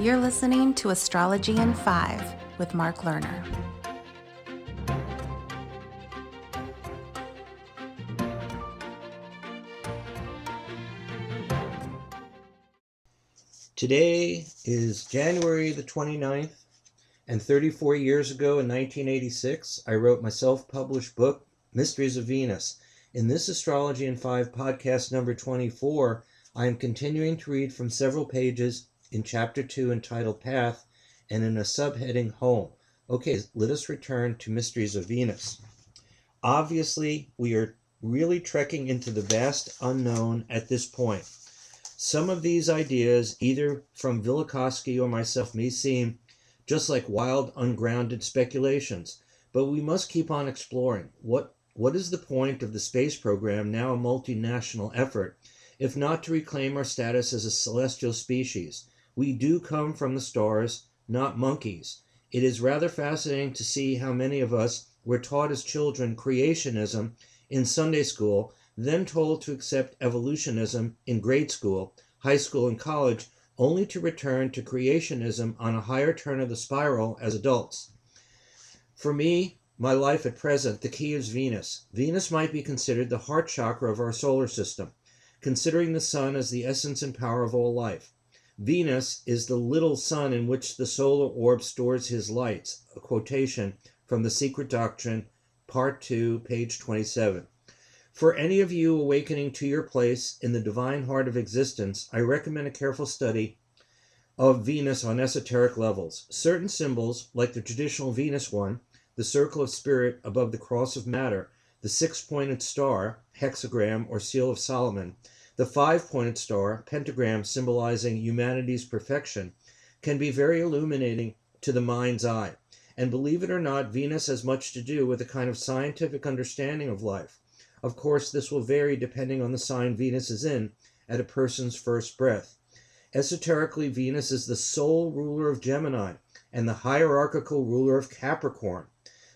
You're listening to Astrology in Five with Mark Lerner. Today is January the 29th, and 34 years ago in 1986, I wrote my self published book, Mysteries of Venus. In this Astrology in Five podcast number 24, I am continuing to read from several pages in chapter 2 entitled Path and in a subheading Home. Okay, let us return to Mysteries of Venus. Obviously, we are really trekking into the vast unknown at this point. Some of these ideas, either from Velikovsky or myself, may seem just like wild, ungrounded speculations, but we must keep on exploring. What, what is the point of the space program, now a multinational effort, if not to reclaim our status as a celestial species? We do come from the stars, not monkeys. It is rather fascinating to see how many of us were taught as children creationism in Sunday school, then told to accept evolutionism in grade school, high school, and college, only to return to creationism on a higher turn of the spiral as adults. For me, my life at present, the key is Venus. Venus might be considered the heart chakra of our solar system, considering the sun as the essence and power of all life. Venus is the little sun in which the solar orb stores his lights, a quotation from The Secret Doctrine, Part 2, page 27. For any of you awakening to your place in the divine heart of existence, I recommend a careful study of Venus on esoteric levels. Certain symbols, like the traditional Venus one, the circle of spirit above the cross of matter, the six pointed star, hexagram, or seal of Solomon, the five pointed star, pentagram symbolizing humanity's perfection, can be very illuminating to the mind's eye. And believe it or not, Venus has much to do with a kind of scientific understanding of life. Of course, this will vary depending on the sign Venus is in at a person's first breath. Esoterically, Venus is the sole ruler of Gemini and the hierarchical ruler of Capricorn.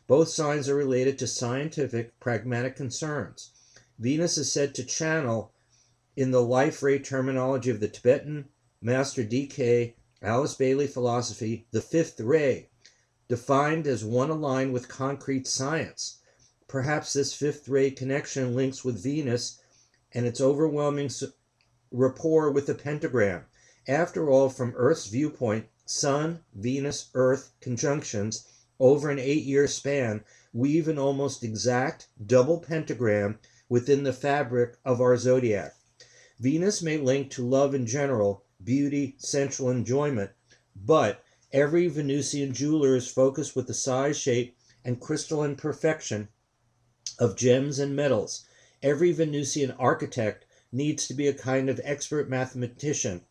Both signs are related to scientific, pragmatic concerns. Venus is said to channel in the life ray terminology of the Tibetan Master DK Alice Bailey philosophy, the fifth ray, defined as one aligned with concrete science. Perhaps this fifth ray connection links with Venus and its overwhelming rapport with the pentagram. After all, from Earth's viewpoint, Sun, Venus, Earth conjunctions over an eight year span weave an almost exact double pentagram within the fabric of our zodiac. Venus may link to love in general, beauty, sensual enjoyment, but every Venusian jeweler is focused with the size, shape, and crystalline perfection of gems and metals. Every Venusian architect needs to be a kind of expert mathematician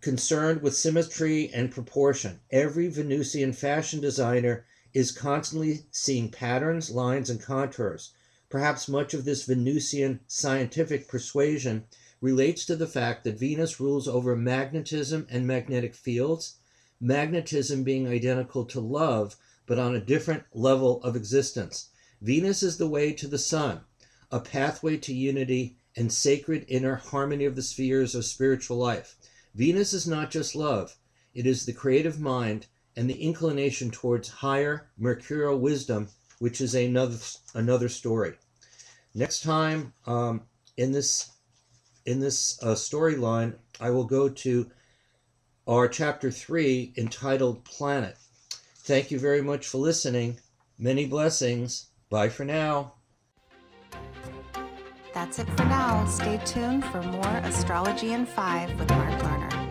concerned with symmetry and proportion. Every Venusian fashion designer is constantly seeing patterns, lines, and contours. Perhaps much of this Venusian scientific persuasion relates to the fact that Venus rules over magnetism and magnetic fields, magnetism being identical to love, but on a different level of existence. Venus is the way to the sun, a pathway to unity and sacred inner harmony of the spheres of spiritual life. Venus is not just love, it is the creative mind and the inclination towards higher mercurial wisdom which is another another story. Next time um, in this in this uh, storyline, I will go to our chapter three entitled Planet. Thank you very much for listening. Many blessings. Bye for now. That's it for now. Stay tuned for more Astrology in Five with Mark Lerner.